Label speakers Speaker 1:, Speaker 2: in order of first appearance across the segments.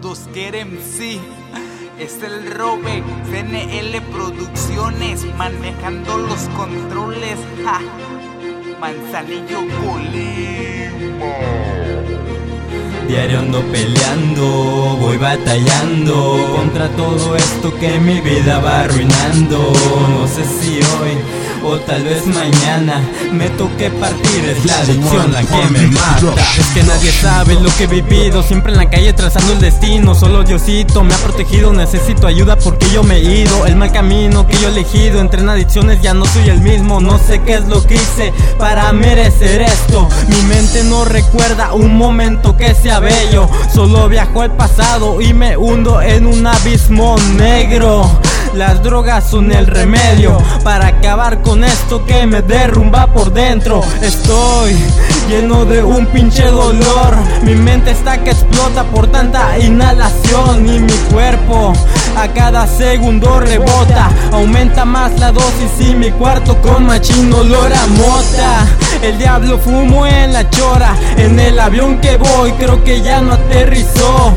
Speaker 1: todos quieren sí. Es el Robe, CNL Producciones, manejando los controles. Ja. Manzanillo Colima.
Speaker 2: Diario ando peleando, voy batallando contra todo esto que mi vida va arruinando. No sé si hoy o tal vez mañana me toque partir Es la adicción la que me mata.
Speaker 3: Es que nadie sabe lo que he vivido Siempre en la calle trazando el destino. Solo Diosito me ha protegido Necesito ayuda porque yo me he ido. El mal camino que yo he elegido Entre en adicciones ya no soy el mismo. No sé qué es lo que hice para merecer esto. Mi mente no recuerda un momento que sea Solo viajo al pasado y me hundo en un abismo negro las drogas son el remedio para acabar con esto que me derrumba por dentro. Estoy lleno de un pinche dolor. Mi mente está que explota por tanta inhalación y mi cuerpo a cada segundo rebota. Aumenta más la dosis y mi cuarto con machín olor a mota. El diablo fumo en la chora, en el avión que voy creo que ya no aterrizó.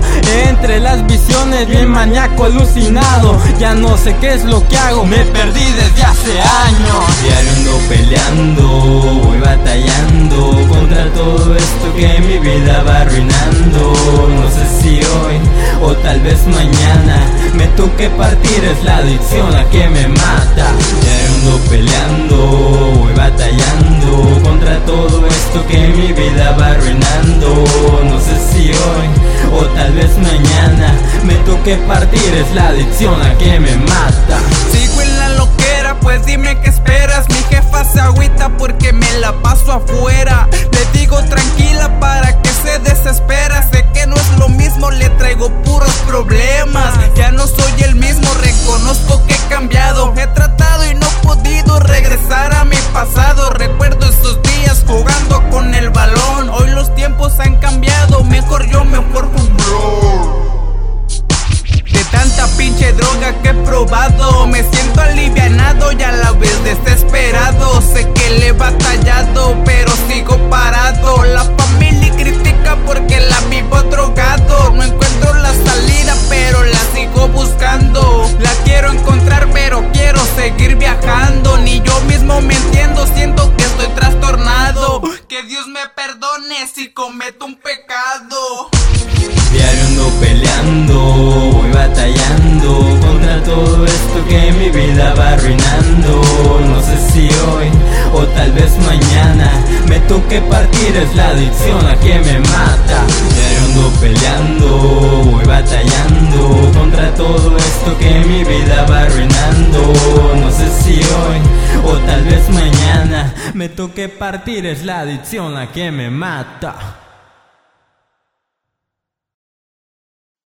Speaker 3: Entre las visiones bien maníaco alucinado, ya no sé qué es lo que hago, me perdí desde hace años.
Speaker 2: Diario ando peleando, voy batallando contra todo esto que mi vida va arruinando. No sé si hoy o tal vez mañana me toque partir, es la adicción la que me mata. Diario ando peleando, voy que mi vida va arruinando. No sé si hoy o tal vez mañana me toque partir, es la adicción la que me mata.
Speaker 1: Sigo en la loquera, pues dime qué esperas. Mi jefa se agüita porque me la paso afuera. Le digo tranquila para que se desespera. Sé que no es lo mismo, le traigo puros problemas. Ya no soy el mismo, reconozco que he cambiado. He tratado y no he podido regresar a mi pasado. Recuerdo esos días jugando han cambiado, mejor yo me forjo un. De tanta pinche droga que he probado Me siento alivianado y a la vez desesperado. Sé que le he batallado pero sigo parado. La familia critica porque la vivo drogado. No encuentro la salida pero la sigo buscando. La quiero encontrar pero quiero seguir viajando. Ni yo mismo me entiendo, siento que Que Dios me perdone si cometo un pecado
Speaker 2: Diario ando peleando, voy batallando contra todo esto que mi vida va arruinando. No sé si hoy o tal vez mañana me toque partir, es la adicción la que me mata. Me toque partir, es la adicción la que me mata.